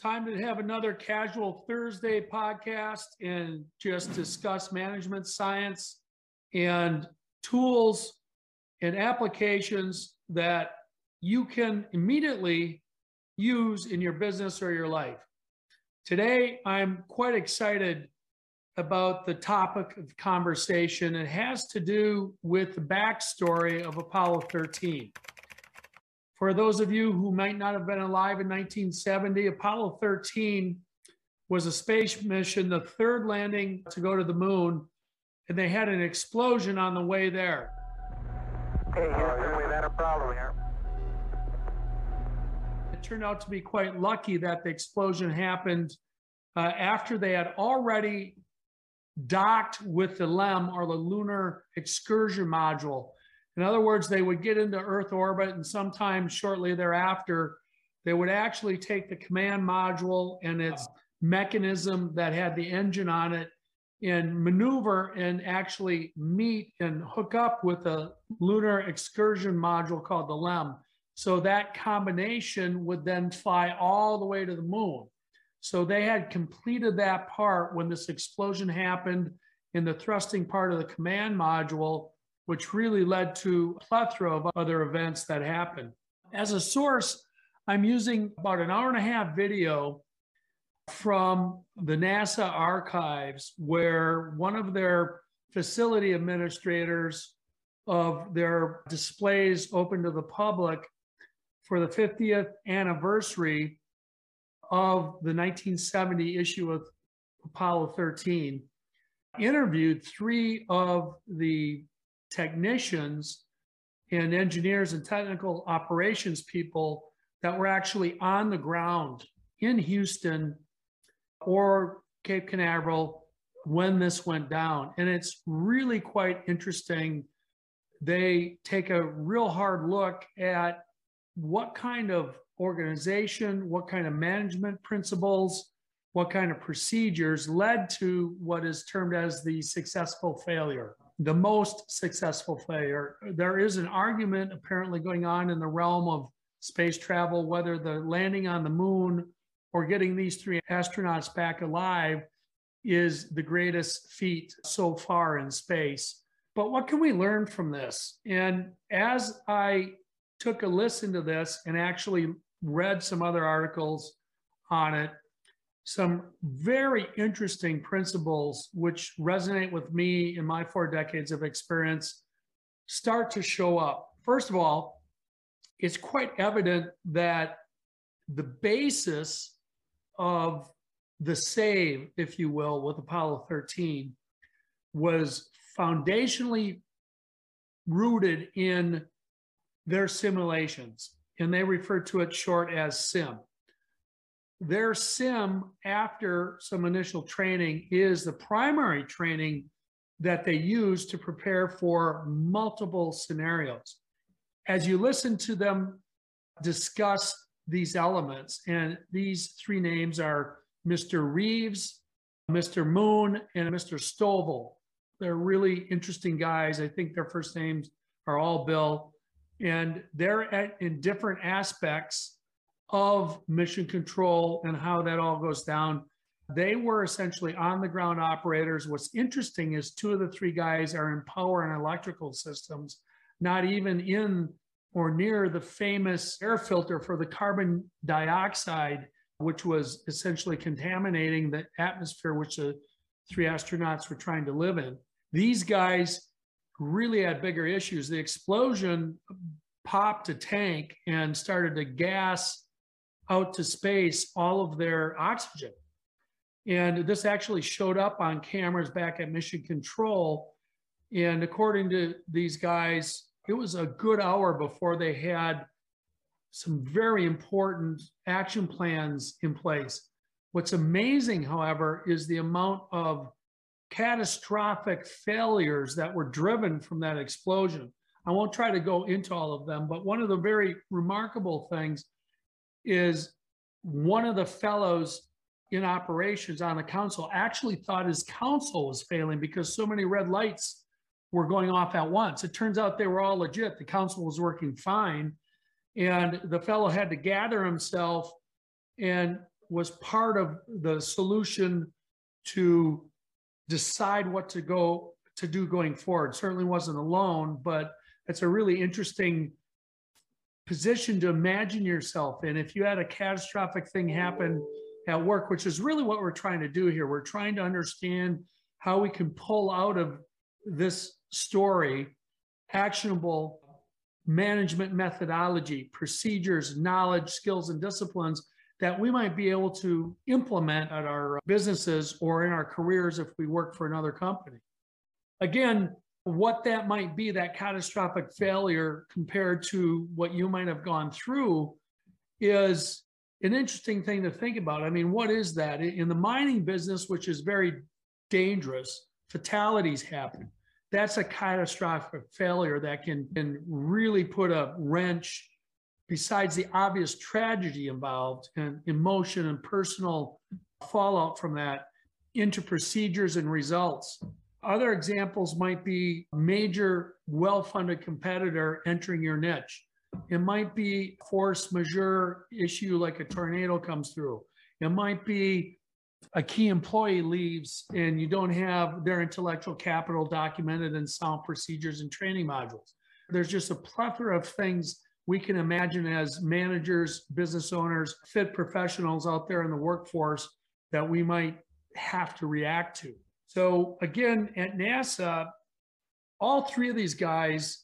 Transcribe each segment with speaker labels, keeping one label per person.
Speaker 1: time to have another casual Thursday podcast and just discuss management science and tools and applications that you can immediately use in your business or your life. Today, I'm quite excited about the topic of conversation. It has to do with the backstory of Apollo 13. For those of you who might not have been alive in 1970, Apollo 13 was a space mission, the third landing to go to the moon, and they had an explosion on the way there.
Speaker 2: Hey, Houston, we've had a problem here.
Speaker 1: It turned out to be quite lucky that the explosion happened uh, after they had already docked with the LEM or the Lunar Excursion Module. In other words, they would get into Earth orbit, and sometime shortly thereafter, they would actually take the command module and its mechanism that had the engine on it and maneuver and actually meet and hook up with a lunar excursion module called the LEM. So that combination would then fly all the way to the moon. So they had completed that part when this explosion happened in the thrusting part of the command module, which really led to a plethora of other events that happened. As a source, I'm using about an hour and a half video from the NASA archives where one of their facility administrators of their displays open to the public for the 50th anniversary of the 1970 issue of Apollo 13 interviewed three of the technicians and engineers and technical operations people that were actually on the ground in Houston or Cape Canaveral when this went down. And it's really quite interesting. They take a real hard look at what kind of organization, what kind of management principles, what kind of procedures led to what is termed as the successful failure, the most successful failure. There is an argument apparently going on in the realm of space travel, whether the landing on the moon or getting these three astronauts back alive is the greatest feat so far in space. But what can we learn from this? And as I took a listen to this and actually read some other articles on it, some very interesting principles which resonate with me in my four decades of experience start to show up. First of all, it's quite evident that the basis of the save, if you will, with Apollo 13 was foundationally rooted in their simulations and they refer to it short as SIM. Their SIM, after some initial training, is the primary training that they use to prepare for multiple scenarios. As you listen to them discuss these elements, and these three names are Mr. Reeves, Mr. Moon, and Mr. Stovall. They're really interesting guys. I think their first names are all Bill and they're at, in different aspects of mission control and how that all goes down. They were essentially on the ground operators. What's interesting is two of the three guys are in power and electrical systems, not even in or near the famous air filter for the carbon dioxide, which was essentially contaminating the atmosphere which the three astronauts were trying to live in. These guys really had bigger issues. The explosion popped a tank and started to gas out to space all of their oxygen. And this actually showed up on cameras back at Mission Control. And according to these guys, it was a good hour before they had some very important action plans in place. What's amazing, however, is the amount of catastrophic failures that were driven from that explosion. I won't try to go into all of them, but one of the very remarkable things is one of the fellows in operations on the council actually thought his council was failing because so many red lights were going off at once. It turns out they were all legit. The council was working fine. And the fellow had to gather himself and was part of the solution to decide what to go to do going forward. Certainly wasn't alone, but it's a really interesting position to imagine yourself in. If you had a catastrophic thing happen at work, which is really what we're trying to do here, we're trying to understand how we can pull out of this story actionable management methodology, procedures, knowledge, skills, and disciplines that we might be able to implement at our businesses or in our careers if we work for another company. Again, what that might be, that catastrophic failure compared to what you might have gone through, is an interesting thing to think about. I mean, what is that? In the mining business, which is very dangerous, fatalities happen. That's a catastrophic failure that can, can really put a wrench, besides the obvious tragedy involved and emotion and personal fallout from that, into procedures and results. Other examples might be major well-funded competitor entering your niche. It might be force majeure issue like a tornado comes through. It might be a key employee leaves and you don't have their intellectual capital documented in sound procedures and training modules. There's just a plethora of things we can imagine as managers, business owners, fit professionals out there in the workforce that we might have to react to. So again, at NASA, all three of these guys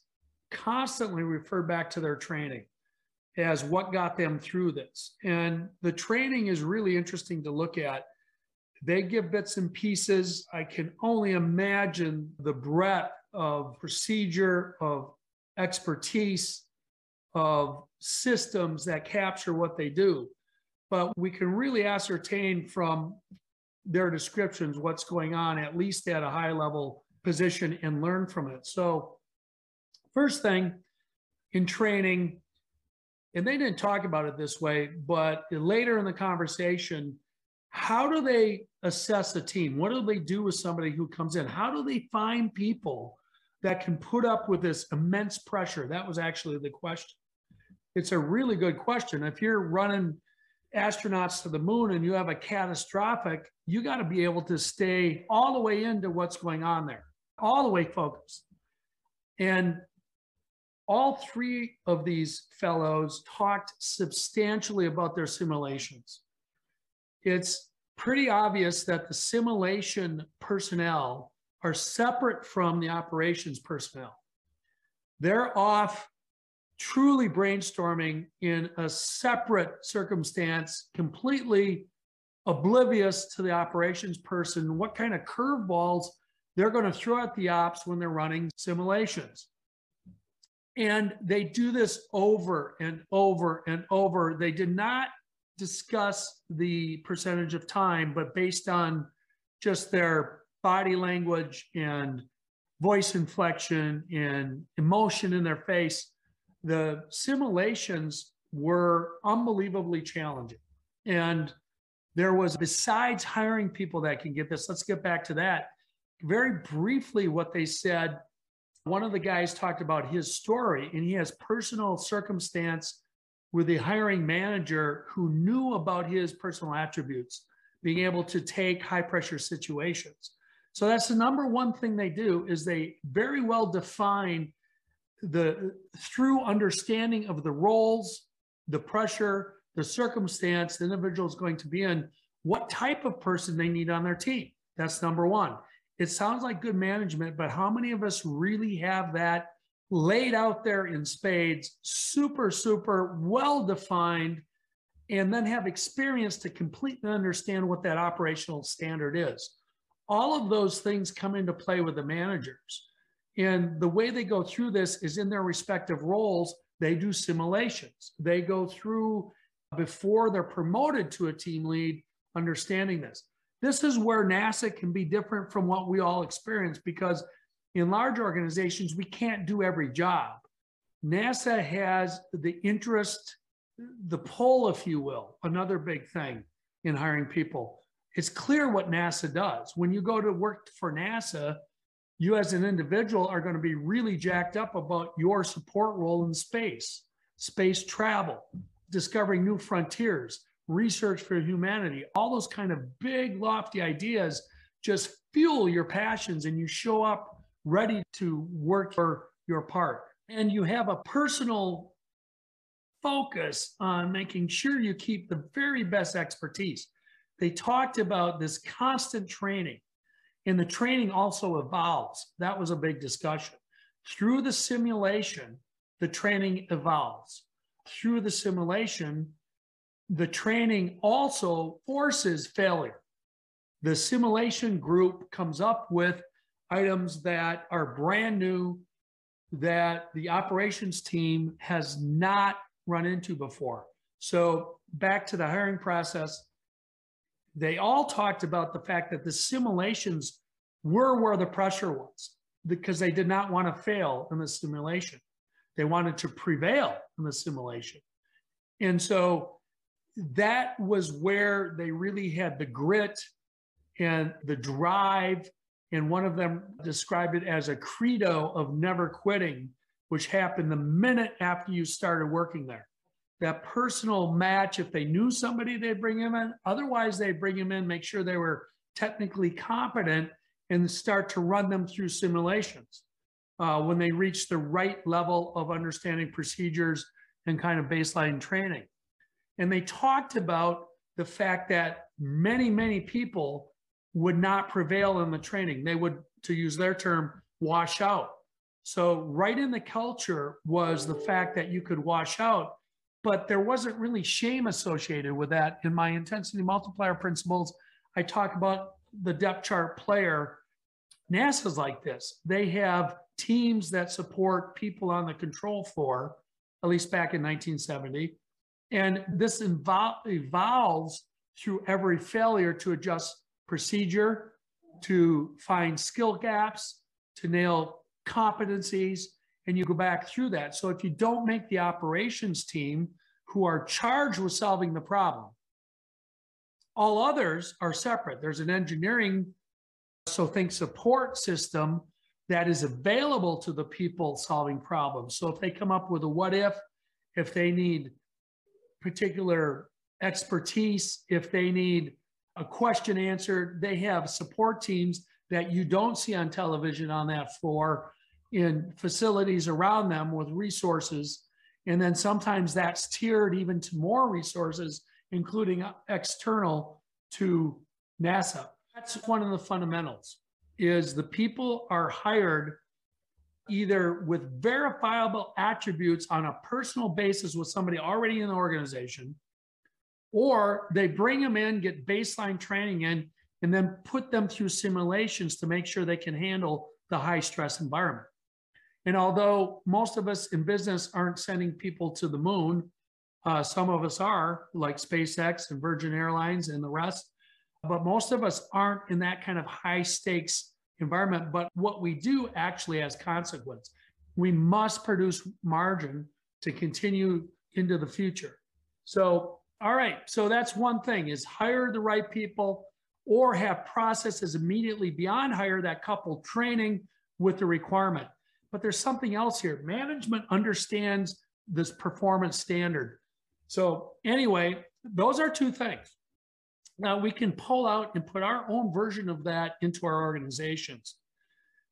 Speaker 1: constantly refer back to their training as what got them through this. And the training is really interesting to look at they give bits and pieces. I can only imagine the breadth of procedure, of expertise, of systems that capture what they do. But we can really ascertain from their descriptions what's going on, at least at a high level position, and learn from it. So, first thing in training, and they didn't talk about it this way, but later in the conversation, how do they assess a team? What do they do with somebody who comes in? How do they find people that can put up with this immense pressure? That was actually the question. It's a really good question. If you're running astronauts to the moon and you have a catastrophic, you got to be able to stay all the way into what's going on there, all the way focused. And all three of these fellows talked substantially about their simulations it's pretty obvious that the simulation personnel are separate from the operations personnel. They're off truly brainstorming in a separate circumstance, completely oblivious to the operations person, what kind of curveballs they're going to throw at the ops when they're running simulations. And they do this over and over and over. They did not discuss the percentage of time, but based on just their body language and voice inflection and emotion in their face, the simulations were unbelievably challenging. And there was, besides hiring people that can get this, let's get back to that. Very briefly, what they said, one of the guys talked about his story, and he has personal circumstance with the hiring manager who knew about his personal attributes, being able to take high pressure situations. So that's the number one thing they do is they very well define the through understanding of the roles, the pressure, the circumstance the individual is going to be in, what type of person they need on their team. That's number one. It sounds like good management, but how many of us really have that laid out there in spades, super, super well defined, and then have experience to completely understand what that operational standard is. All of those things come into play with the managers. And the way they go through this is in their respective roles, they do simulations. They go through before they're promoted to a team lead, understanding this. This is where NASA can be different from what we all experience because in large organizations, we can't do every job. NASA has the interest, the pull, if you will, another big thing in hiring people. It's clear what NASA does. When you go to work for NASA, you as an individual are going to be really jacked up about your support role in space, space travel, discovering new frontiers, research for humanity, all those kind of big, lofty ideas just fuel your passions and you show up ready to work for your part. And you have a personal focus on making sure you keep the very best expertise. They talked about this constant training, and the training also evolves. That was a big discussion. Through the simulation, the training evolves. Through the simulation, the training also forces failure. The simulation group comes up with items that are brand new that the operations team has not run into before. So, back to the hiring process, they all talked about the fact that the simulations were where the pressure was because they did not want to fail in the simulation. They wanted to prevail in the simulation. And so that was where they really had the grit and the drive. And one of them described it as a credo of never quitting, which happened the minute after you started working there. That personal match, if they knew somebody, they'd bring him in. Otherwise, they'd bring him in, make sure they were technically competent, and start to run them through simulations. Uh, when they reach the right level of understanding procedures and kind of baseline training. And they talked about the fact that many, many people would not prevail in the training. They would, to use their term, wash out. So, right in the culture was the fact that you could wash out, but there wasn't really shame associated with that. In my intensity multiplier principles, I talk about the depth chart player. NASA's like this. They have teams that support people on the control floor, at least back in 1970. And this evolves through every failure to adjust procedure, to find skill gaps, to nail competencies, and you go back through that. So if you don't make the operations team who are charged with solving the problem, all others are separate. There's an engineering, so think support system that is available to the people solving problems. So if they come up with a what if, if they need particular expertise, if they need a question answered, they have support teams that you don't see on television on that floor in facilities around them with resources. And then sometimes that's tiered even to more resources, including external to NASA. That's one of the fundamentals is the people are hired either with verifiable attributes on a personal basis with somebody already in the organization, or they bring them in, get baseline training in, and then put them through simulations to make sure they can handle the high stress environment. And although most of us in business aren't sending people to the moon, uh, some of us are, like SpaceX and Virgin Airlines and the rest, but most of us aren't in that kind of high stakes environment. But what we do actually has consequence. We must produce margin to continue into the future. So, all right. So that's one thing is hire the right people or have processes immediately beyond hire that couple training with the requirement. But there's something else here. Management understands this performance standard. So anyway, those are two things. Now we can pull out and put our own version of that into our organizations.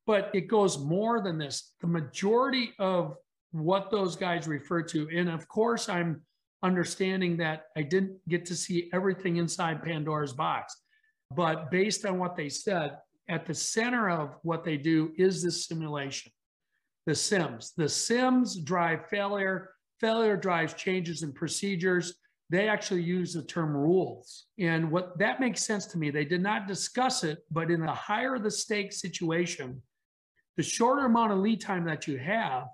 Speaker 1: But it goes more than this. The majority of what those guys refer to, and of course, I'm understanding that I didn't get to see everything inside Pandora's box. But based on what they said, at the center of what they do is this simulation, the SIMS. The SIMS drive failure, failure drives changes in procedures, they actually use the term rules. And what that makes sense to me, they did not discuss it, but in a higher the stake situation, the shorter amount of lead time that you have,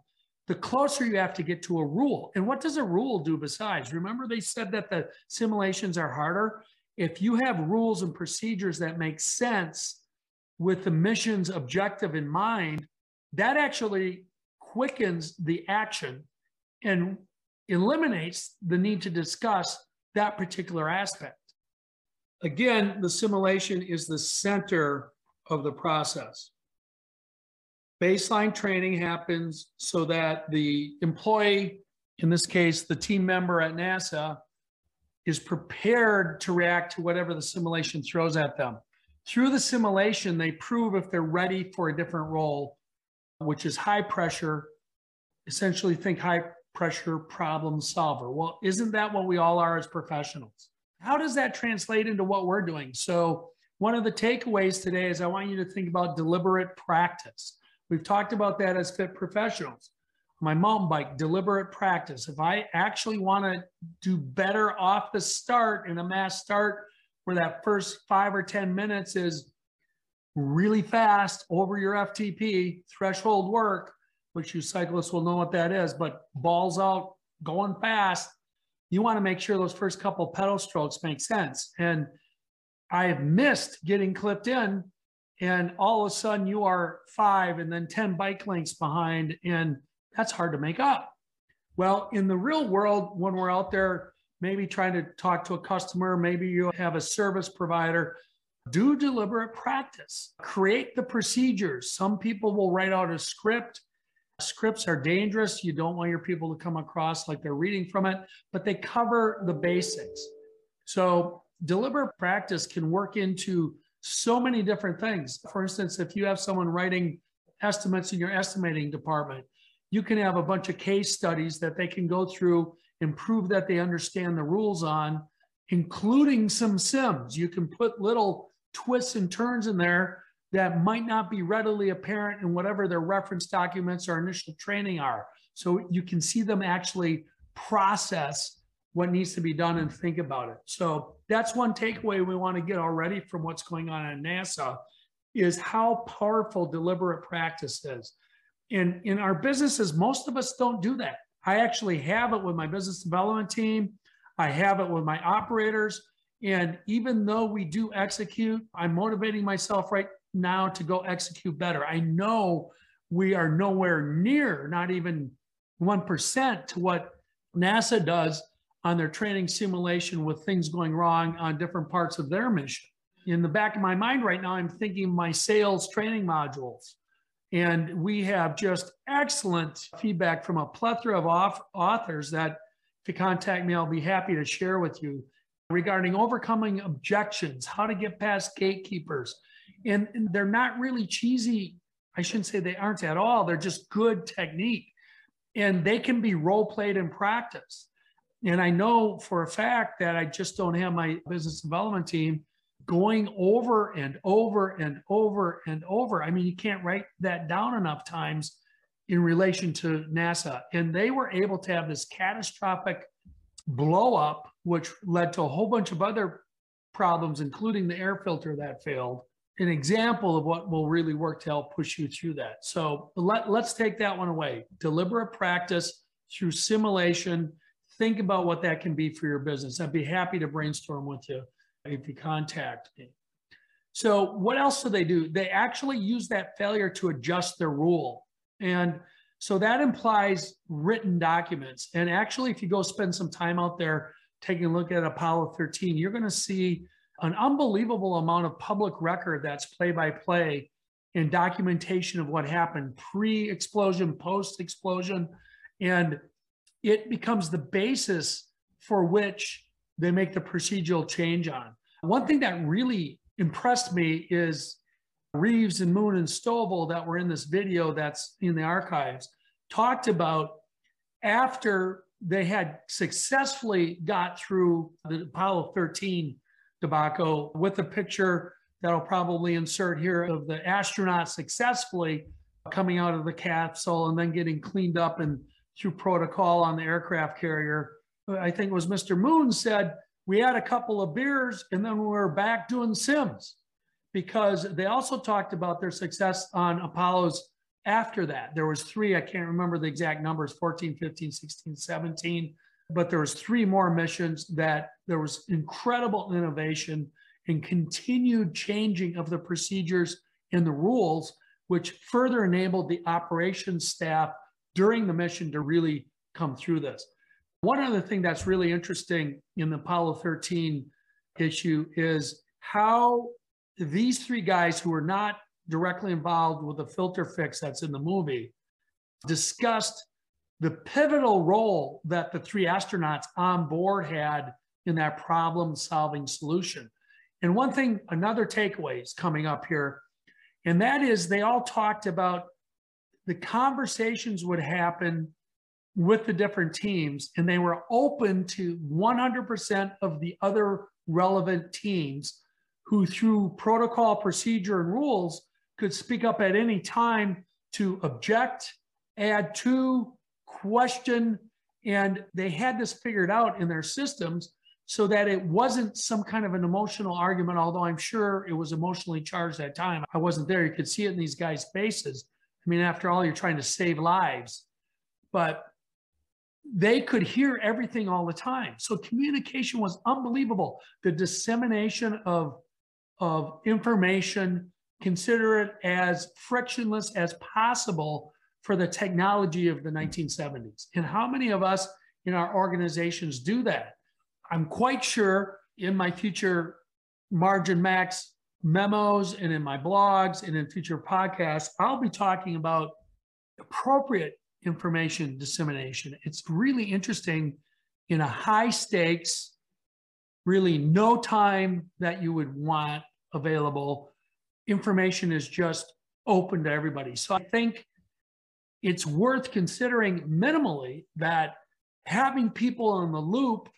Speaker 1: the closer you have to get to a rule. And what does a rule do besides? Remember, they said that the simulations are harder. If you have rules and procedures that make sense with the mission's objective in mind, that actually quickens the action and eliminates the need to discuss that particular aspect. Again, the simulation is the center of the process. Baseline training happens so that the employee, in this case, the team member at NASA, is prepared to react to whatever the simulation throws at them. Through the simulation, they prove if they're ready for a different role, which is high pressure. Essentially, think high pressure problem solver. Well, isn't that what we all are as professionals? How does that translate into what we're doing? So, one of the takeaways today is I want you to think about deliberate practice. We've talked about that as fit professionals. My mountain bike, deliberate practice. If I actually want to do better off the start in a mass start, where that first five or 10 minutes is really fast over your FTP threshold work, which you cyclists will know what that is, but balls out, going fast. You want to make sure those first couple pedal strokes make sense. And I have missed getting clipped in, and all of a sudden you are five and then 10 bike lengths behind, and that's hard to make up. Well, in the real world, when we're out there, maybe trying to talk to a customer, maybe you have a service provider, do deliberate practice, create the procedures. Some people will write out a script Scripts are dangerous. You don't want your people to come across like they're reading from it, but they cover the basics. So deliberate practice can work into so many different things. For instance, if you have someone writing estimates in your estimating department, you can have a bunch of case studies that they can go through and prove that they understand the rules on, including some sims. You can put little twists and turns in there that might not be readily apparent in whatever their reference documents or initial training are. So you can see them actually process what needs to be done and think about it. So that's one takeaway we want to get already from what's going on at NASA is how powerful deliberate practice is. In, in our businesses, most of us don't do that. I actually have it with my business development team. I have it with my operators. And even though we do execute, I'm motivating myself right now to go execute better. I know we are nowhere near, not even 1% to what NASA does on their training simulation with things going wrong on different parts of their mission. In the back of my mind right now, I'm thinking my sales training modules. And we have just excellent feedback from a plethora of authors that if you contact me, I'll be happy to share with you regarding overcoming objections, how to get past gatekeepers, and, and they're not really cheesy. I shouldn't say they aren't at all. They're just good technique and they can be role played in practice. And I know for a fact that I just don't have my business development team going over and over and over and over. I mean, you can't write that down enough times in relation to NASA. And they were able to have this catastrophic blow up, which led to a whole bunch of other problems, including the air filter that failed an example of what will really work to help push you through that. So let, let's take that one away. Deliberate practice through simulation. Think about what that can be for your business. I'd be happy to brainstorm with you if you contact me. So what else do they do? They actually use that failure to adjust their rule. And so that implies written documents. And actually, if you go spend some time out there taking a look at Apollo 13, you're going to see an unbelievable amount of public record that's play by play and documentation of what happened pre explosion, post explosion. And it becomes the basis for which they make the procedural change on. One thing that really impressed me is Reeves and Moon and Stovall that were in this video that's in the archives talked about after they had successfully got through the Apollo 13 debacle with a picture that I'll probably insert here of the astronaut successfully coming out of the capsule and then getting cleaned up and through protocol on the aircraft carrier. I think it was Mr. Moon said, we had a couple of beers and then we were back doing sims because they also talked about their success on Apollo's after that. There was three, I can't remember the exact numbers, 14, 15, 16, 17 but there was three more missions that there was incredible innovation and continued changing of the procedures and the rules, which further enabled the operations staff during the mission to really come through this. One other thing that's really interesting in the Apollo 13 issue is how these three guys who were not directly involved with the filter fix that's in the movie discussed the pivotal role that the three astronauts on board had in that problem solving solution. And one thing, another takeaway is coming up here, and that is they all talked about the conversations would happen with the different teams, and they were open to 100% of the other relevant teams who, through protocol, procedure, and rules, could speak up at any time to object, add to, question, and they had this figured out in their systems so that it wasn't some kind of an emotional argument, although I'm sure it was emotionally charged at time. I wasn't there. You could see it in these guys' faces. I mean, after all, you're trying to save lives. But they could hear everything all the time. So communication was unbelievable. The dissemination of, of information, consider it as frictionless as possible for the technology of the 1970s. And how many of us in our organizations do that? I'm quite sure in my future Margin Max memos and in my blogs and in future podcasts, I'll be talking about appropriate information dissemination. It's really interesting in a high stakes, really no time that you would want available. Information is just open to everybody. So I think it's worth considering minimally that having people in the loop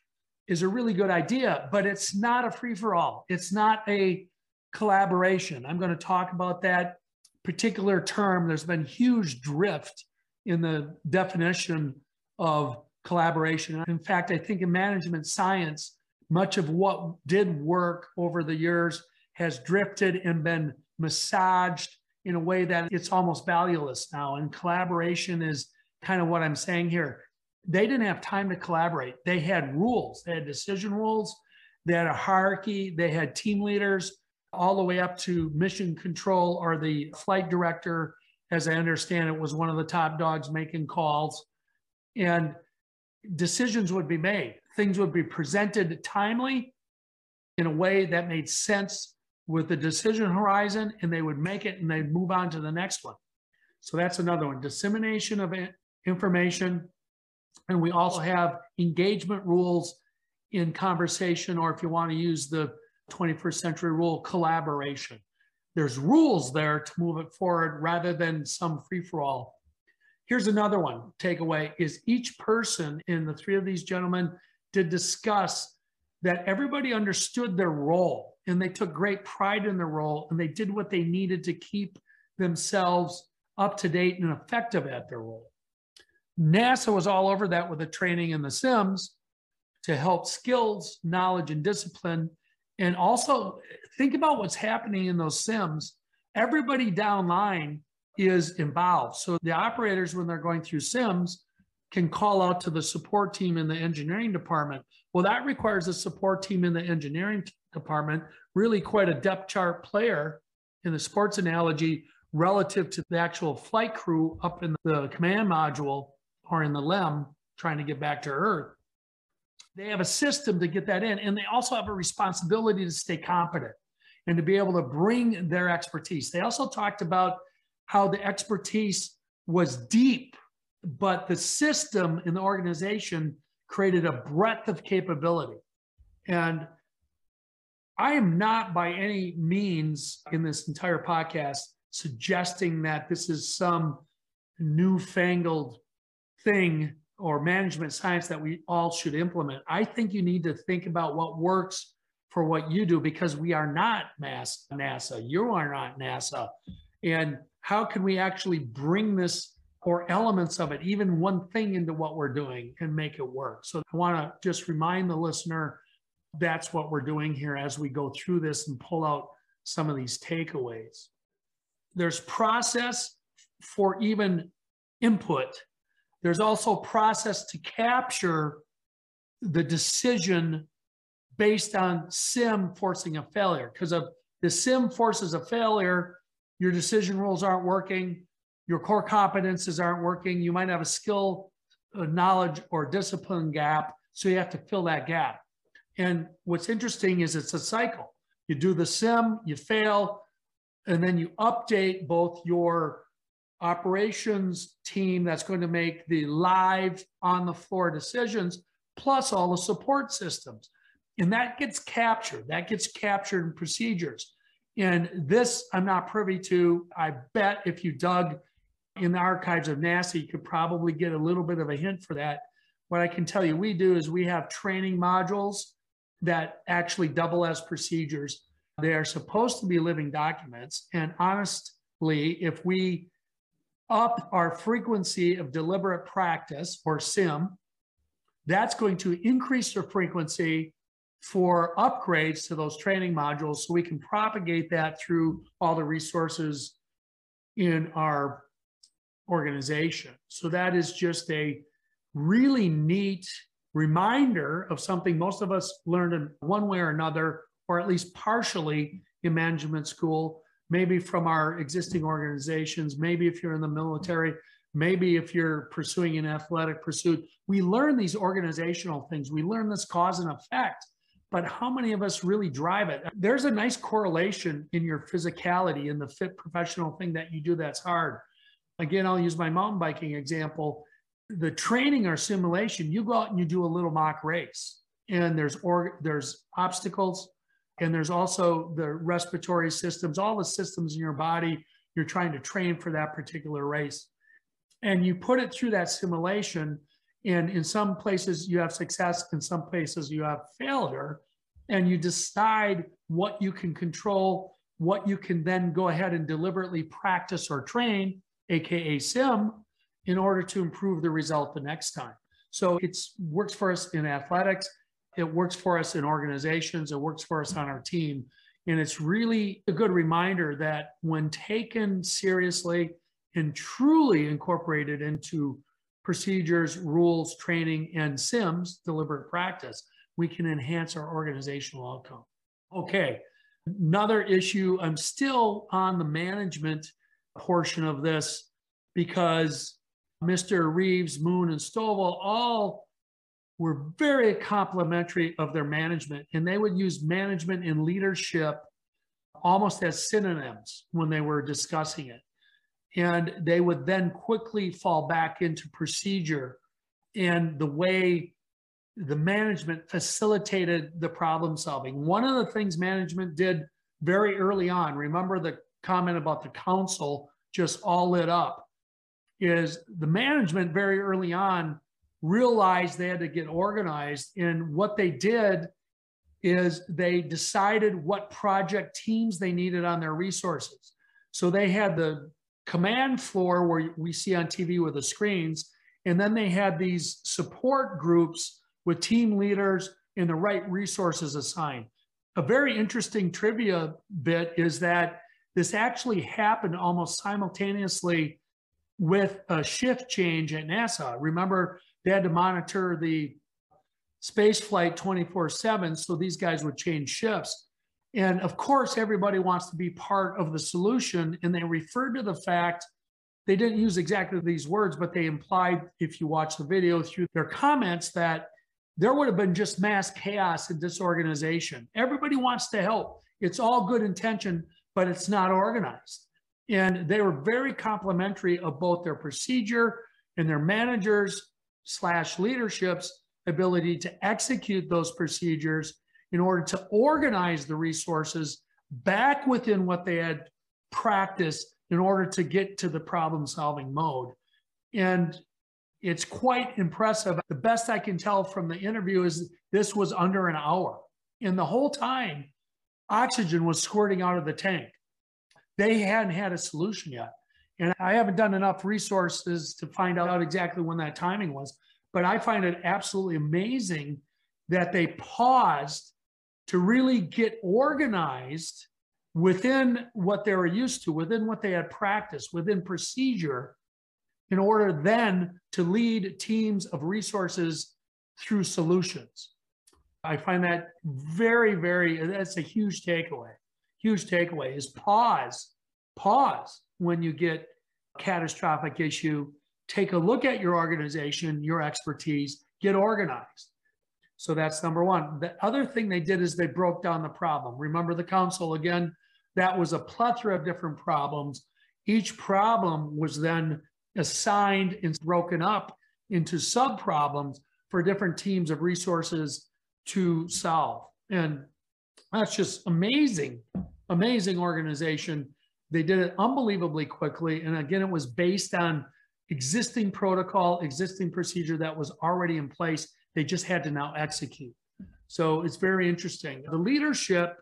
Speaker 1: is a really good idea, but it's not a free for all. It's not a collaboration. I'm going to talk about that particular term. There's been huge drift in the definition of collaboration. In fact, I think in management science, much of what did work over the years has drifted and been massaged in a way that it's almost valueless now. And collaboration is kind of what I'm saying here. They didn't have time to collaborate. They had rules, they had decision rules, they had a hierarchy, they had team leaders, all the way up to mission control or the flight director as I understand it, was one of the top dogs making calls. And decisions would be made. Things would be presented timely in a way that made sense with the decision horizon, and they would make it and they'd move on to the next one. So that's another one dissemination of information. And we also have engagement rules in conversation, or if you want to use the 21st century rule, collaboration there's rules there to move it forward rather than some free for all. Here's another one takeaway is each person in the three of these gentlemen did discuss that everybody understood their role and they took great pride in their role and they did what they needed to keep themselves up to date and effective at their role. NASA was all over that with the training in the Sims to help skills, knowledge, and discipline and also think about what's happening in those sims. Everybody downline is involved. So the operators, when they're going through sims, can call out to the support team in the engineering department. Well, that requires a support team in the engineering department, really quite a depth chart player in the sports analogy relative to the actual flight crew up in the command module or in the LEM trying to get back to Earth. They have a system to get that in, and they also have a responsibility to stay competent and to be able to bring their expertise. They also talked about how the expertise was deep, but the system in the organization created a breadth of capability. And I am not by any means in this entire podcast suggesting that this is some newfangled thing or management science that we all should implement. I think you need to think about what works for what you do because we are not NASA. You are not NASA. And how can we actually bring this or elements of it, even one thing into what we're doing and make it work? So I want to just remind the listener that's what we're doing here as we go through this and pull out some of these takeaways. There's process for even input there's also process to capture the decision based on sim forcing a failure. Because if the sim forces a failure, your decision rules aren't working, your core competences aren't working, you might have a skill, a knowledge, or discipline gap. So you have to fill that gap. And what's interesting is it's a cycle. You do the sim, you fail, and then you update both your operations team that's going to make the live on the floor decisions, plus all the support systems. And that gets captured, that gets captured in procedures. And this I'm not privy to. I bet if you dug in the archives of NASA, you could probably get a little bit of a hint for that. What I can tell you we do is we have training modules that actually double as procedures. They are supposed to be living documents. And honestly, if we up our frequency of deliberate practice or SIM, that's going to increase the frequency for upgrades to those training modules so we can propagate that through all the resources in our organization. So that is just a really neat reminder of something most of us learned in one way or another, or at least partially in management school, maybe from our existing organizations, maybe if you're in the military, maybe if you're pursuing an athletic pursuit. We learn these organizational things, we learn this cause and effect but how many of us really drive it? There's a nice correlation in your physicality in the fit professional thing that you do that's hard. Again, I'll use my mountain biking example. The training or simulation, you go out and you do a little mock race, and there's or there's obstacles, and there's also the respiratory systems, all the systems in your body. You're trying to train for that particular race, and you put it through that simulation and in some places you have success, in some places you have failure, and you decide what you can control, what you can then go ahead and deliberately practice or train, AKA sim, in order to improve the result the next time. So it works for us in athletics, it works for us in organizations, it works for us on our team. And it's really a good reminder that when taken seriously and truly incorporated into procedures, rules, training, and SIMS, deliberate practice, we can enhance our organizational outcome. Okay, another issue, I'm still on the management portion of this because Mr. Reeves, Moon, and Stovall all were very complimentary of their management, and they would use management and leadership almost as synonyms when they were discussing it and they would then quickly fall back into procedure and the way the management facilitated the problem solving. One of the things management did very early on, remember the comment about the council just all lit up, is the management very early on realized they had to get organized. And what they did is they decided what project teams they needed on their resources. So they had the command floor where we see on TV with the screens. And then they had these support groups with team leaders and the right resources assigned. A very interesting trivia bit is that this actually happened almost simultaneously with a shift change at NASA. Remember, they had to monitor the space flight 24 7, so these guys would change shifts. And of course, everybody wants to be part of the solution. And they referred to the fact they didn't use exactly these words, but they implied, if you watch the video through their comments, that there would have been just mass chaos and disorganization. Everybody wants to help. It's all good intention, but it's not organized. And they were very complimentary of both their procedure and their managers slash leadership's ability to execute those procedures in order to organize the resources back within what they had practiced in order to get to the problem solving mode. And it's quite impressive. The best I can tell from the interview is this was under an hour. And the whole time, oxygen was squirting out of the tank. They hadn't had a solution yet. And I haven't done enough resources to find out exactly when that timing was. But I find it absolutely amazing that they paused to really get organized within what they were used to, within what they had practiced, within procedure, in order then to lead teams of resources through solutions. I find that very, very, that's a huge takeaway. Huge takeaway is pause, pause when you get catastrophic issue. Take a look at your organization, your expertise, get organized. So that's number one. The other thing they did is they broke down the problem. Remember the council again, that was a plethora of different problems. Each problem was then assigned and broken up into sub problems for different teams of resources to solve. And that's just amazing, amazing organization. They did it unbelievably quickly. And again, it was based on existing protocol, existing procedure that was already in place. They just had to now execute. So it's very interesting. The leadership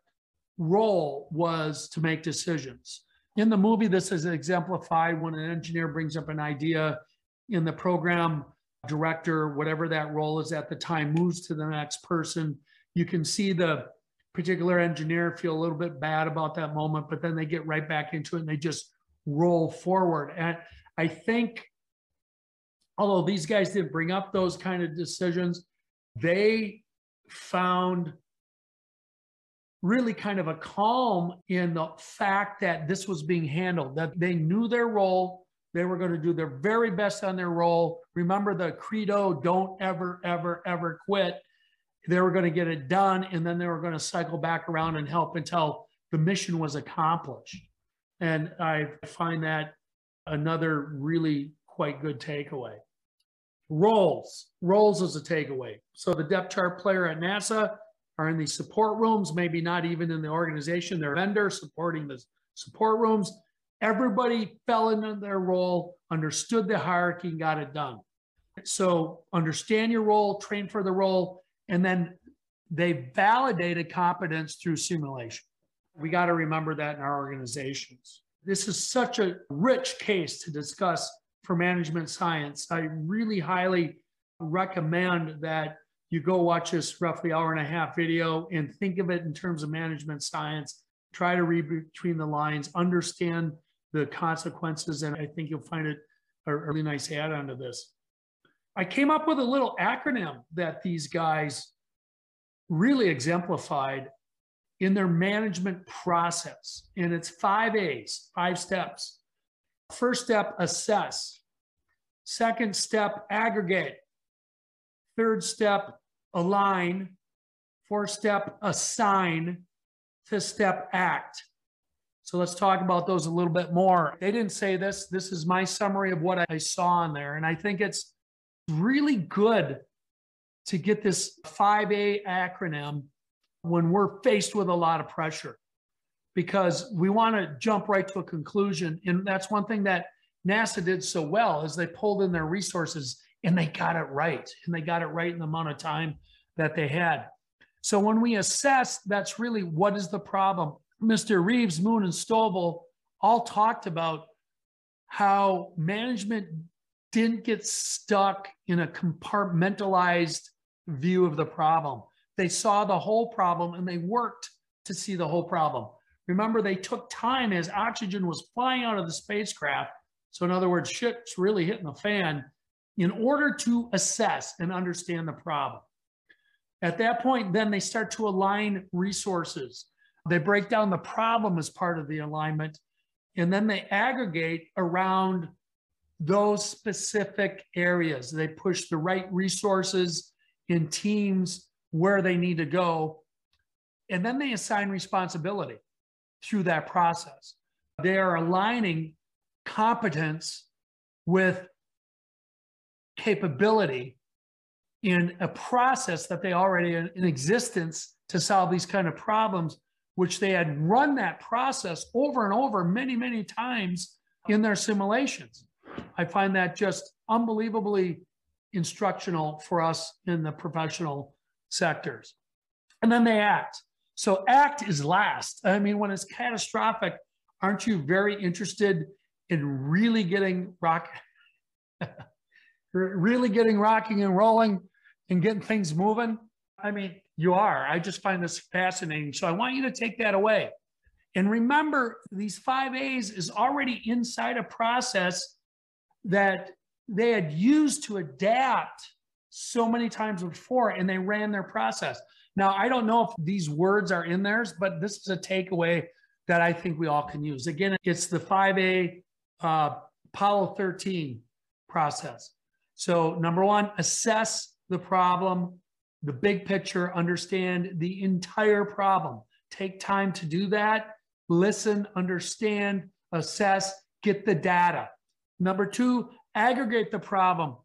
Speaker 1: role was to make decisions. In the movie, this is exemplified when an engineer brings up an idea in the program director, whatever that role is at the time, moves to the next person. You can see the particular engineer feel a little bit bad about that moment, but then they get right back into it and they just roll forward. And I think, although these guys didn't bring up those kind of decisions, they found really kind of a calm in the fact that this was being handled, that they knew their role. They were going to do their very best on their role. Remember the credo don't ever, ever, ever quit. They were going to get it done, and then they were going to cycle back around and help until the mission was accomplished. And I find that another really quite good takeaway. Roles. Roles is a takeaway. So the depth chart player at NASA are in the support rooms, maybe not even in the organization, they're vendor supporting the support rooms. Everybody fell into their role, understood the hierarchy, and got it done. So understand your role, train for the role, and then they validated competence through simulation. We got to remember that in our organizations. This is such a rich case to discuss for management science. I really highly recommend that you go watch this roughly hour and a half video and think of it in terms of management science. Try to read between the lines, understand the consequences, and I think you'll find it a really nice add on to this. I came up with a little acronym that these guys really exemplified in their management process. And it's five A's, five steps. First step, assess. Second step, aggregate. Third step, align. Fourth step, assign. Fifth step, act. So let's talk about those a little bit more. They didn't say this. This is my summary of what I saw in there. And I think it's really good to get this 5A acronym when we're faced with a lot of pressure because we want to jump right to a conclusion. And that's one thing that NASA did so well is they pulled in their resources and they got it right. And they got it right in the amount of time that they had. So when we assess, that's really what is the problem. Mr. Reeves, Moon, and Stovall all talked about how management didn't get stuck in a compartmentalized view of the problem. They saw the whole problem and they worked to see the whole problem. Remember, they took time as oxygen was flying out of the spacecraft. So, in other words, shit's really hitting the fan in order to assess and understand the problem. At that point, then they start to align resources. They break down the problem as part of the alignment, and then they aggregate around those specific areas. They push the right resources in teams where they need to go, and then they assign responsibility through that process. They are aligning competence with capability in a process that they already in, existence to solve these kind of problems, which they had run that process over and over many, many times in their simulations. I find that just unbelievably instructional for us in the professional sectors. And then they act. So act is last. I mean, when it's catastrophic, aren't you very interested in really getting rock, really getting rocking and rolling and getting things moving? I mean, you are. I just find this fascinating. So I want you to take that away. And remember, these five A's is already inside a process that they had used to adapt so many times before and they ran their process. Now, I don't know if these words are in theirs, but this is a takeaway that I think we all can use. Again, it's the 5A uh, Apollo 13 process. So, number one, assess the problem, the big picture, understand the entire problem. Take time to do that. Listen, understand, assess, get the data. Number two, aggregate the problem.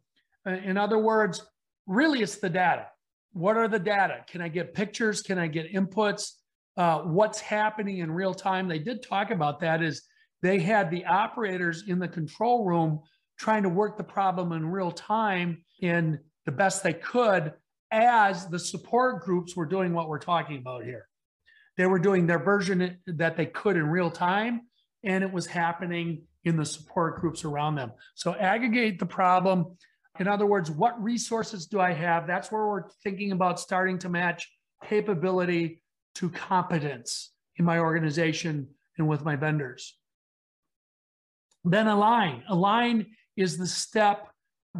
Speaker 1: Uh, in other words, really it's the data. what are the data? Can I get pictures? Can I get inputs? Uh, what's happening in real time? They did talk about that. Is they had the operators in the control room trying to work the problem in real time in the best they could as the support groups were doing what we're talking about here. They were doing their version that they could in real time, and it was happening in the support groups around them. So aggregate the problem. In other words, what resources do I have? That's where we're thinking about starting to match capability to competence in my organization and with my vendors. Then align. Align is the step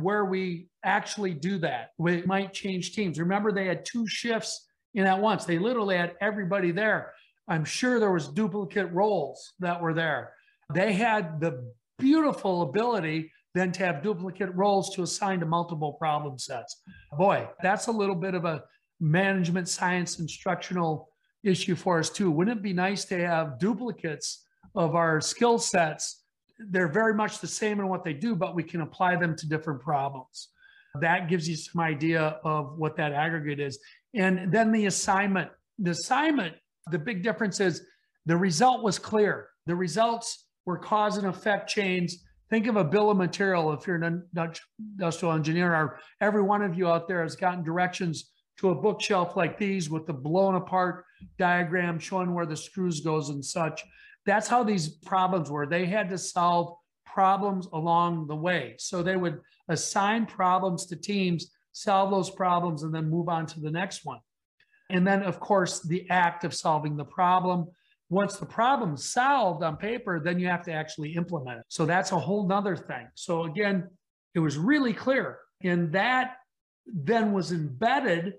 Speaker 1: where we actually do that. We might change teams. Remember, they had two shifts in at once. They literally had everybody there. I'm sure there was duplicate roles that were there. They had the beautiful ability then to have duplicate roles to assign to multiple problem sets. Boy, that's a little bit of a management science instructional issue for us too. Wouldn't it be nice to have duplicates of our skill sets they're very much the same in what they do, but we can apply them to different problems. That gives you some idea of what that aggregate is. And then the assignment. The assignment, the big difference is the result was clear. The results were cause and effect chains. Think of a bill of material if you're an industrial engineer, or every one of you out there has gotten directions to a bookshelf like these with the blown apart diagram showing where the screws goes and such. That's how these problems were. They had to solve problems along the way. So they would assign problems to teams, solve those problems, and then move on to the next one. And then, of course, the act of solving the problem. Once the problem's solved on paper, then you have to actually implement it. So that's a whole nother thing. So again, it was really clear. And that then was embedded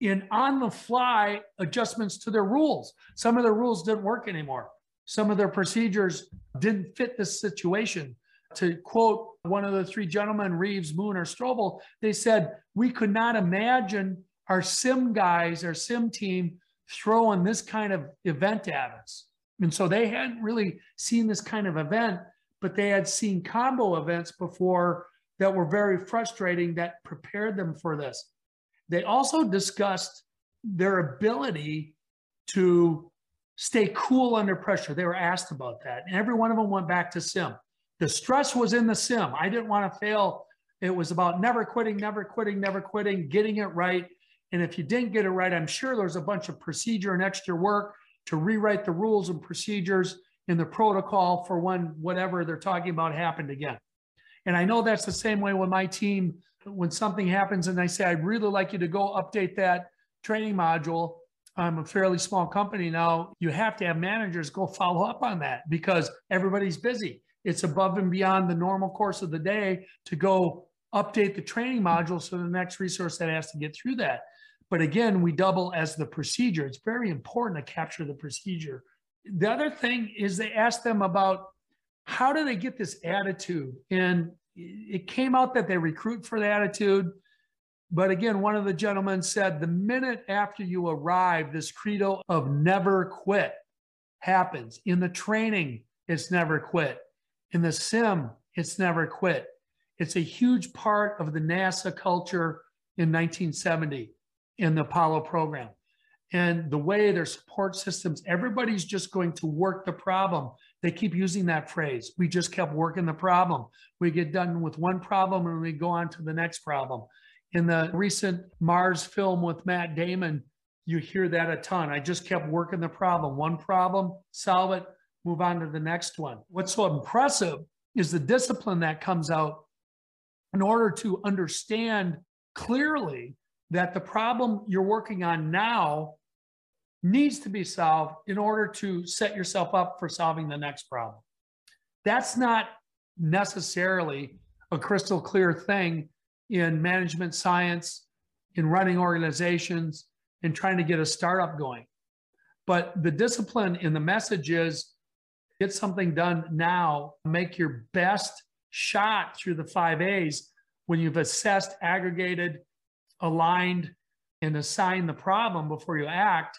Speaker 1: in on the fly adjustments to their rules. Some of the rules didn't work anymore some of their procedures didn't fit the situation. To quote one of the three gentlemen, Reeves, Moon, or Stovall, they said, We could not imagine our sim guys, our sim team throwing this kind of event at us. And so they hadn't really seen this kind of event, but they had seen combo events before that were very frustrating that prepared them for this. They also discussed their ability to stay cool under pressure. They were asked about that. And every one of them went back to sim. The stress was in the sim. I didn't want to fail. It was about never quitting, never quitting, never quitting, getting it right. And if you didn't get it right, I'm sure there's a bunch of procedure and extra work to rewrite the rules and procedures in the protocol for when whatever they're talking about happened again. And I know that's the same way with my team. When something happens and they say, I'd really like you to go update that training module, I'm a fairly small company now. You have to have managers go follow up on that because everybody's busy. It's above and beyond the normal course of the day to go update the training module so the next resource that has to get through that. But again, we double as the procedure. It's very important to capture the procedure. The other thing is they asked them about how do they get this attitude? And it came out that they recruit for the attitude. But again, one of the gentlemen said the minute after you arrive, this credo of never quit happens. In the training, it's never quit. In the sim, it's never quit. It's a huge part of the NASA culture in 1970 in the Apollo program. And the way their support systems, everybody's just going to work the problem. They keep using that phrase. We just kept working the problem. We get done with one problem and we go on to the next problem. In the recent Mars film with Matt Damon, you hear that a ton. I just kept working the problem. One problem, solve it, move on to the next one. What's so impressive is the discipline that comes out in order to understand clearly that the problem you're working on now needs to be solved in order to set yourself up for solving the next problem. That's not necessarily a crystal clear thing in management science, in running organizations, in trying to get a startup going. But the discipline in the message is get something done now, make your best shot through the five A's when you've assessed, aggregated, aligned, and assigned the problem before you act.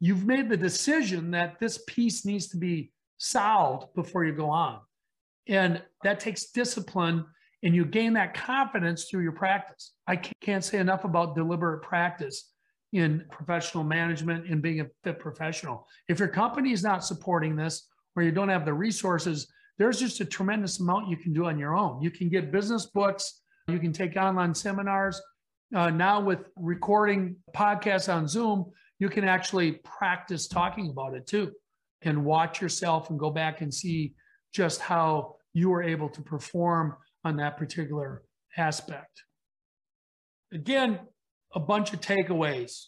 Speaker 1: You've made the decision that this piece needs to be solved before you go on. And that takes discipline And you gain that confidence through your practice. I can't say enough about deliberate practice in professional management and being a fit professional. If your company is not supporting this or you don't have the resources, there's just a tremendous amount you can do on your own. You can get business books, you can take online seminars. Uh, now, with recording podcasts on Zoom, you can actually practice talking about it too and watch yourself and go back and see just how you were able to perform on that particular aspect. Again, a bunch of takeaways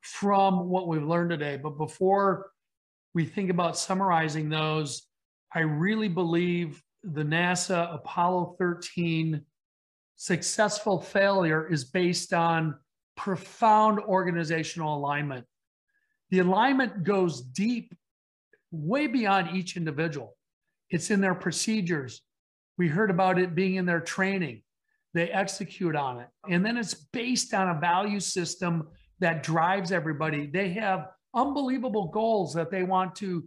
Speaker 1: from what we've learned today. But before we think about summarizing those, I really believe the NASA Apollo 13 successful failure is based on profound organizational alignment. The alignment goes deep, way beyond each individual. It's in their procedures. We heard about it being in their training. They execute on it. And then it's based on a value system that drives everybody. They have unbelievable goals that they want to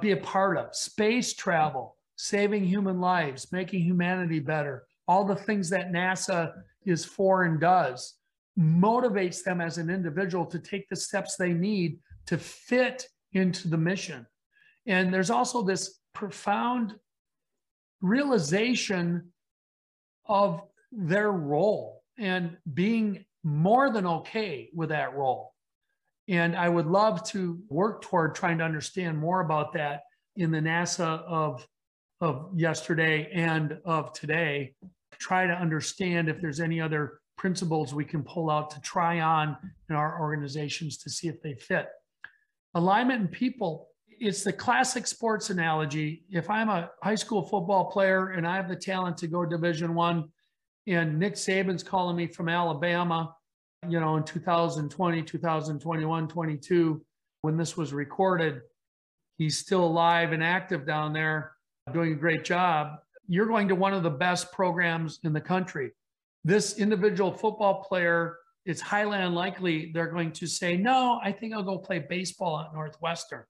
Speaker 1: be a part of space travel, saving human lives, making humanity better, all the things that NASA is for and does motivates them as an individual to take the steps they need to fit into the mission. And there's also this profound realization of their role and being more than okay with that role. And I would love to work toward trying to understand more about that in the NASA of, of yesterday and of today. Try to understand if there's any other principles we can pull out to try on in our organizations to see if they fit. Alignment and people, it's the classic sports analogy. If I'm a high school football player and I have the talent to go Division One, and Nick Saban's calling me from Alabama, you know, in 2020, 2021, 22, when this was recorded, he's still alive and active down there, doing a great job. You're going to one of the best programs in the country. This individual football player, it's highly unlikely they're going to say, No, I think I'll go play baseball at Northwestern.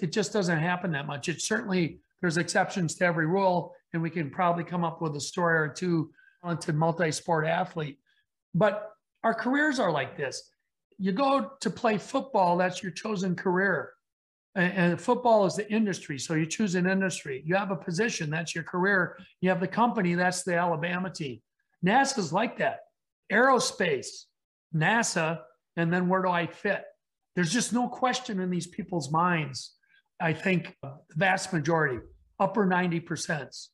Speaker 1: It just doesn't happen that much. It certainly, there's exceptions to every rule, and we can probably come up with a story or two talented multi-sport athlete. But our careers are like this. You go to play football, that's your chosen career. And, and football is the industry. So you choose an industry. You have a position, that's your career. You have the company, that's the Alabama team. NASA's like that. Aerospace, NASA, and then where do I fit? There's just no question in these people's minds. I think the vast majority, upper 90%,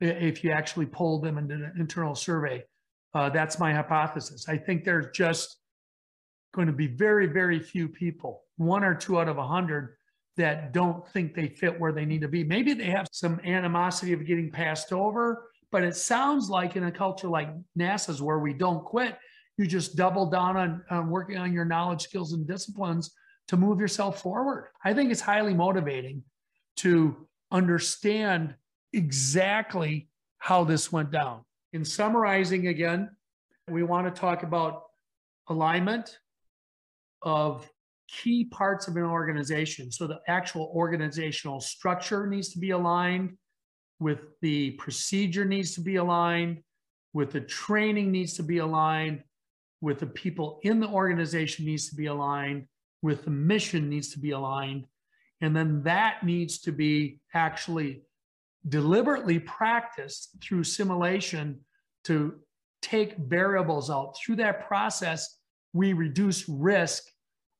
Speaker 1: if you actually poll them in an internal survey. Uh, that's my hypothesis. I think there's just going to be very, very few people, one or two out of a hundred, that don't think they fit where they need to be. Maybe they have some animosity of getting passed over, but it sounds like in a culture like NASA's where we don't quit, you just double down on, on working on your knowledge, skills, and disciplines to move yourself forward. I think it's highly motivating to understand exactly how this went down. In summarizing again, we want to talk about alignment of key parts of an organization. So the actual organizational structure needs to be aligned with the procedure needs to be aligned, with the training needs to be aligned, with the people in the organization needs to be aligned, with the mission needs to be aligned. And then that needs to be actually deliberately practiced through simulation to take variables out. Through that process, we reduce risk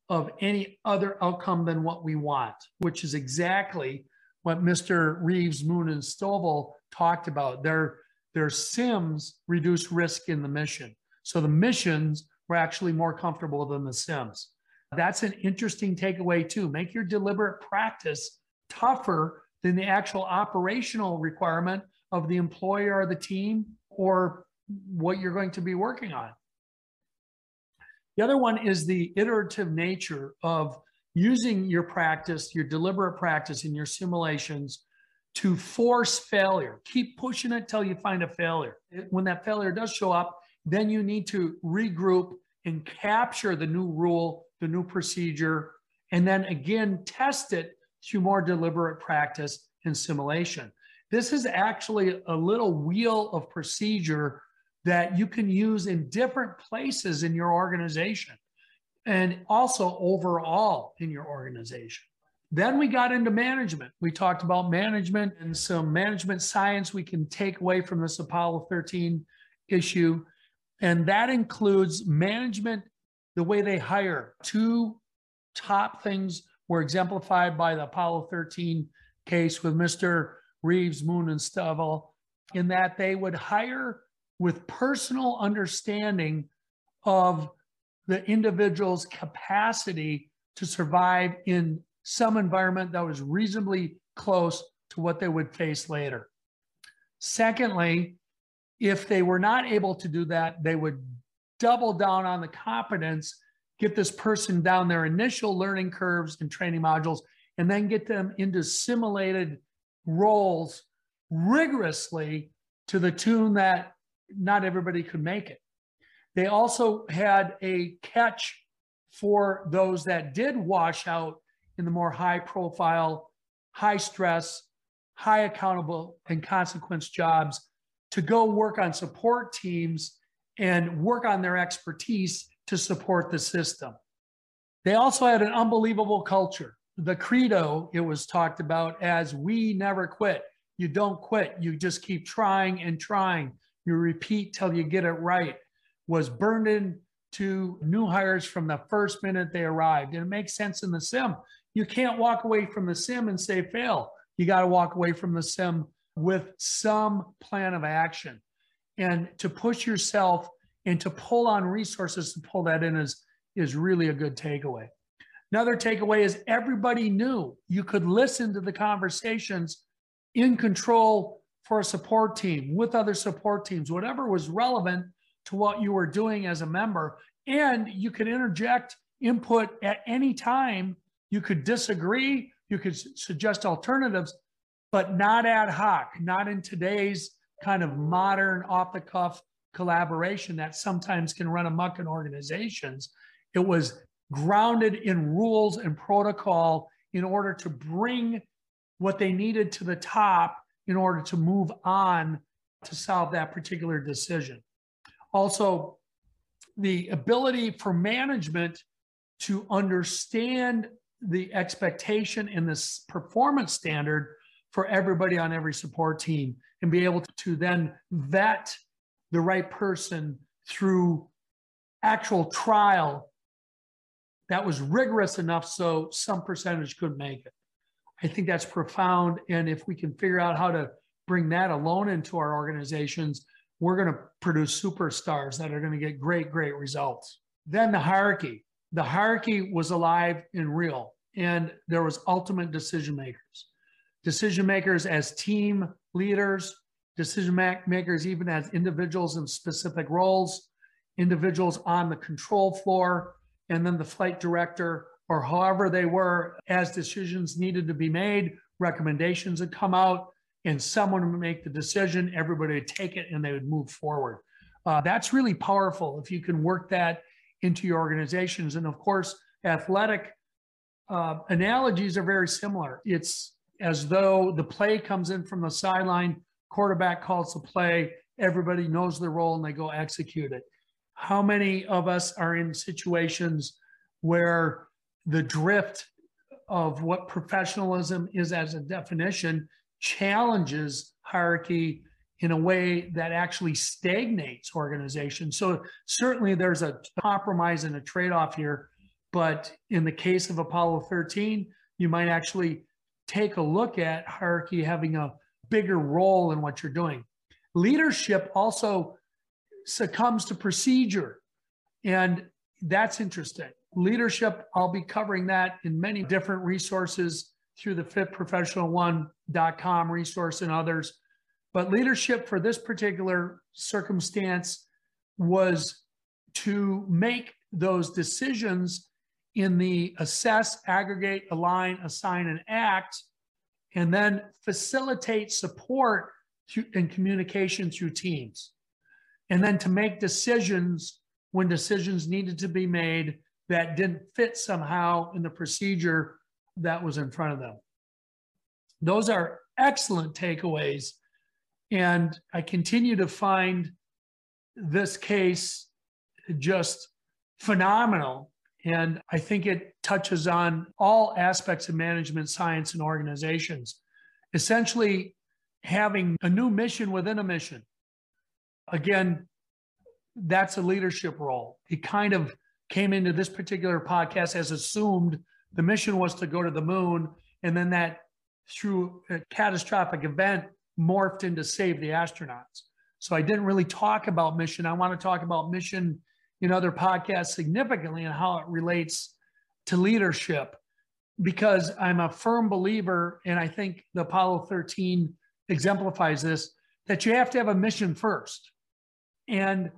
Speaker 1: of any other outcome than what we want, which is exactly what Mr. Reeves, Moon, and Stovall talked about. Their, their sims reduce risk in the mission. So the missions were actually more comfortable than the sims. That's an interesting takeaway, too. Make your deliberate practice tougher than the actual operational requirement of the employer or the team or what you're going to be working on. The other one is the iterative nature of using your practice, your deliberate practice in your simulations to force failure. Keep pushing it till you find a failure. When that failure does show up, then you need to regroup and capture the new rule, the new procedure, and then again test it through more deliberate practice and simulation. This is actually a little wheel of procedure that you can use in different places in your organization and also overall in your organization. Then we got into management. We talked about management and some management science we can take away from this Apollo 13 issue. And that includes management, the way they hire. Two top things were exemplified by the Apollo 13 case with Mr. Reeves, Moon, and Stovall, in that they would hire with personal understanding of the individual's capacity to survive in some environment that was reasonably close to what they would face later. Secondly, if they were not able to do that, they would double down on the competence, get this person down their initial learning curves and training modules, and then get them into simulated roles rigorously to the tune that not everybody could make it. They also had a catch for those that did wash out in the more high profile, high stress, high accountable and consequence jobs to go work on support teams and work on their expertise to support the system. They also had an unbelievable culture. The credo, it was talked about as we never quit. You don't quit, you just keep trying and trying. You repeat till you get it right was burned into new hires from the first minute they arrived. And it makes sense in the sim. You can't walk away from the sim and say fail. You got to walk away from the sim with some plan of action. And to push yourself and to pull on resources to pull that in is, is really a good takeaway. Another takeaway is everybody knew you could listen to the conversations in control for a support team with other support teams, whatever was relevant to what you were doing as a member. And you could interject input at any time. You could disagree, you could suggest alternatives, but not ad hoc, not in today's kind of modern off the cuff collaboration that sometimes can run amok in organizations. It was grounded in rules and protocol in order to bring what they needed to the top in order to move on to solve that particular decision. Also, the ability for management to understand the expectation and this performance standard for everybody on every support team and be able to then vet the right person through actual trial that was rigorous enough so some percentage could make it. I think that's profound. And if we can figure out how to bring that alone into our organizations, we're going to produce superstars that are going to get great, great results. Then the hierarchy. The hierarchy was alive and real, and there was ultimate decision makers. Decision makers as team leaders, decision makers even as individuals in specific roles, individuals on the control floor, and then the flight director or however they were as decisions needed to be made, recommendations had come out, and someone would make the decision, everybody would take it and they would move forward. Uh, that's really powerful if you can work that into your organizations. And of course, athletic uh, analogies are very similar. It's as though the play comes in from the sideline, quarterback calls the play, everybody knows their role and they go execute it. How many of us are in situations where the drift of what professionalism is as a definition challenges hierarchy in a way that actually stagnates organizations. So certainly there's a compromise and a trade-off here, but in the case of Apollo 13, you might actually take a look at hierarchy having a bigger role in what you're doing. Leadership also succumbs to procedure, and that's interesting. Leadership, I'll be covering that in many different resources through the fitprofessional1.com resource and others. But leadership for this particular circumstance was to make those decisions in the assess, aggregate, align, assign, and act, and then facilitate support and communication through teams. And then to make decisions when decisions needed to be made that didn't fit somehow in the procedure that was in front of them. Those are excellent takeaways. And I continue to find this case just phenomenal. And I think it touches on all aspects of management science and organizations. Essentially, having a new mission within a mission. Again, that's a leadership role. It kind of came into this particular podcast as assumed the mission was to go to the moon. And then that, through a catastrophic event, morphed into save the astronauts. So I didn't really talk about mission. I want to talk about mission in other podcasts significantly and how it relates to leadership because I'm a firm believer, and I think the Apollo 13 exemplifies this, that you have to have a mission first. And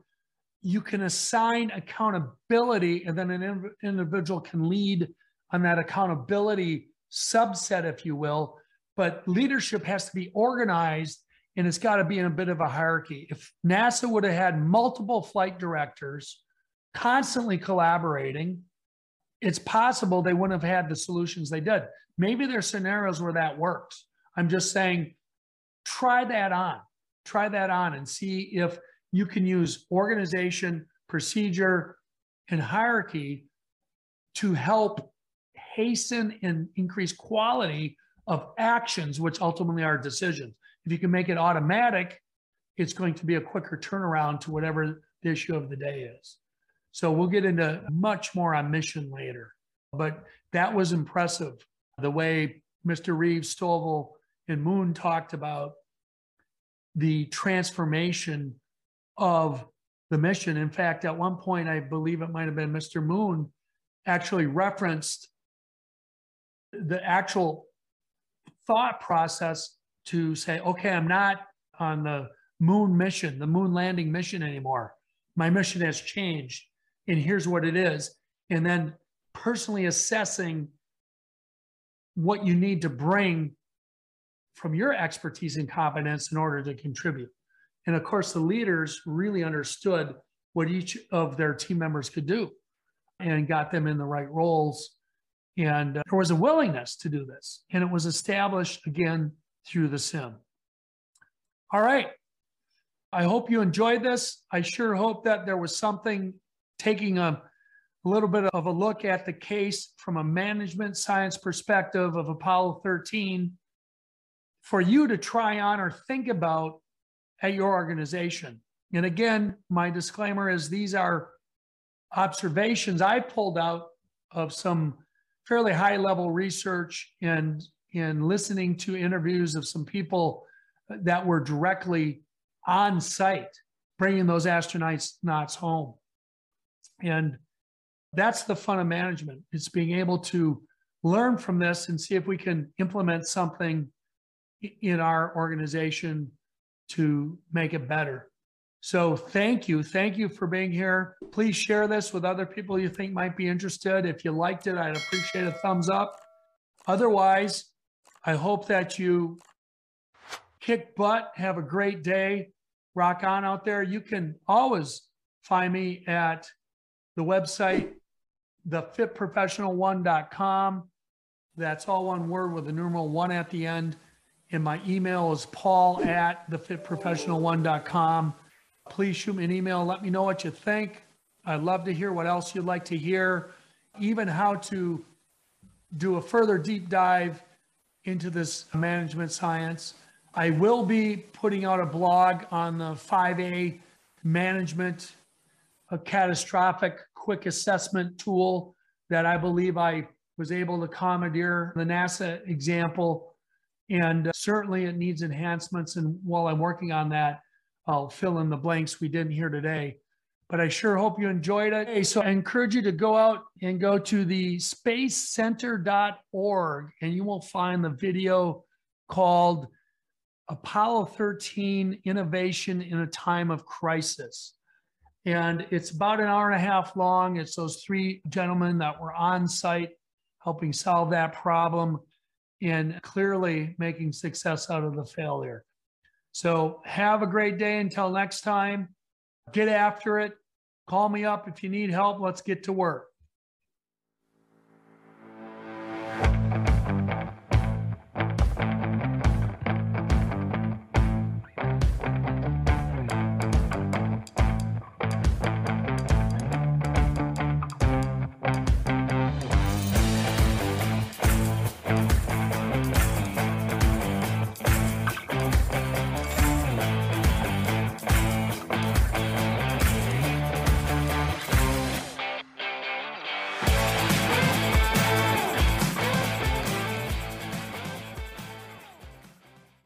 Speaker 1: you can assign accountability, and then an individual can lead on that accountability subset, if you will. But leadership has to be organized and it's got to be in a bit of a hierarchy. If NASA would have had multiple flight directors constantly collaborating, it's possible they wouldn't have had the solutions they did. Maybe there's scenarios where that works. I'm just saying, try that on. Try that on and see if you can use organization, procedure, and hierarchy to help hasten and increase quality of actions, which ultimately are decisions. If you can make it automatic, it's going to be a quicker turnaround to whatever the issue of the day is. So we'll get into much more on mission later. But that was impressive. The way Mr. Reeves, Stovall, and Moon talked about the transformation of the mission. In fact, at one point, I believe it might have been Mr. Moon actually referenced the actual thought process to say, okay, I'm not on the moon mission, the moon landing mission anymore. My mission has changed and here's what it is. And then personally assessing what you need to bring from your expertise and competence in order to contribute. And of course, the leaders really understood what each of their team members could do and got them in the right roles. And uh, there was a willingness to do this. And it was established again through the sim. All right. I hope you enjoyed this. I sure hope that there was something taking a, a little bit of a look at the case from a management science perspective of Apollo 13 for you to try on or think about at your organization. And again, my disclaimer is these are observations I pulled out of some fairly high level research and in listening to interviews of some people that were directly on site bringing those astronauts home. And that's the fun of management. It's being able to learn from this and see if we can implement something in our organization to make it better. So thank you. Thank you for being here. Please share this with other people you think might be interested. If you liked it, I'd appreciate a thumbs up. Otherwise, I hope that you kick butt, have a great day, rock on out there. You can always find me at the website, thefitprofessional1.com. That's all one word with the numeral one at the end. And my email is paul at thefitprofessional1.com. Please shoot me an email. Let me know what you think. I'd love to hear what else you'd like to hear, even how to do a further deep dive into this management science. I will be putting out a blog on the 5A management a catastrophic quick assessment tool that I believe I was able to commandeer the NASA example. And uh, certainly it needs enhancements. And while I'm working on that, I'll fill in the blanks we didn't hear today. But I sure hope you enjoyed it. So I encourage you to go out and go to the spacecenter.org and you will find the video called Apollo 13 Innovation in a Time of Crisis. And it's about an hour and a half long. It's those three gentlemen that were on site helping solve that problem and clearly making success out of the failure. So have a great day until next time. Get after it. Call me up if you need help. Let's get to work.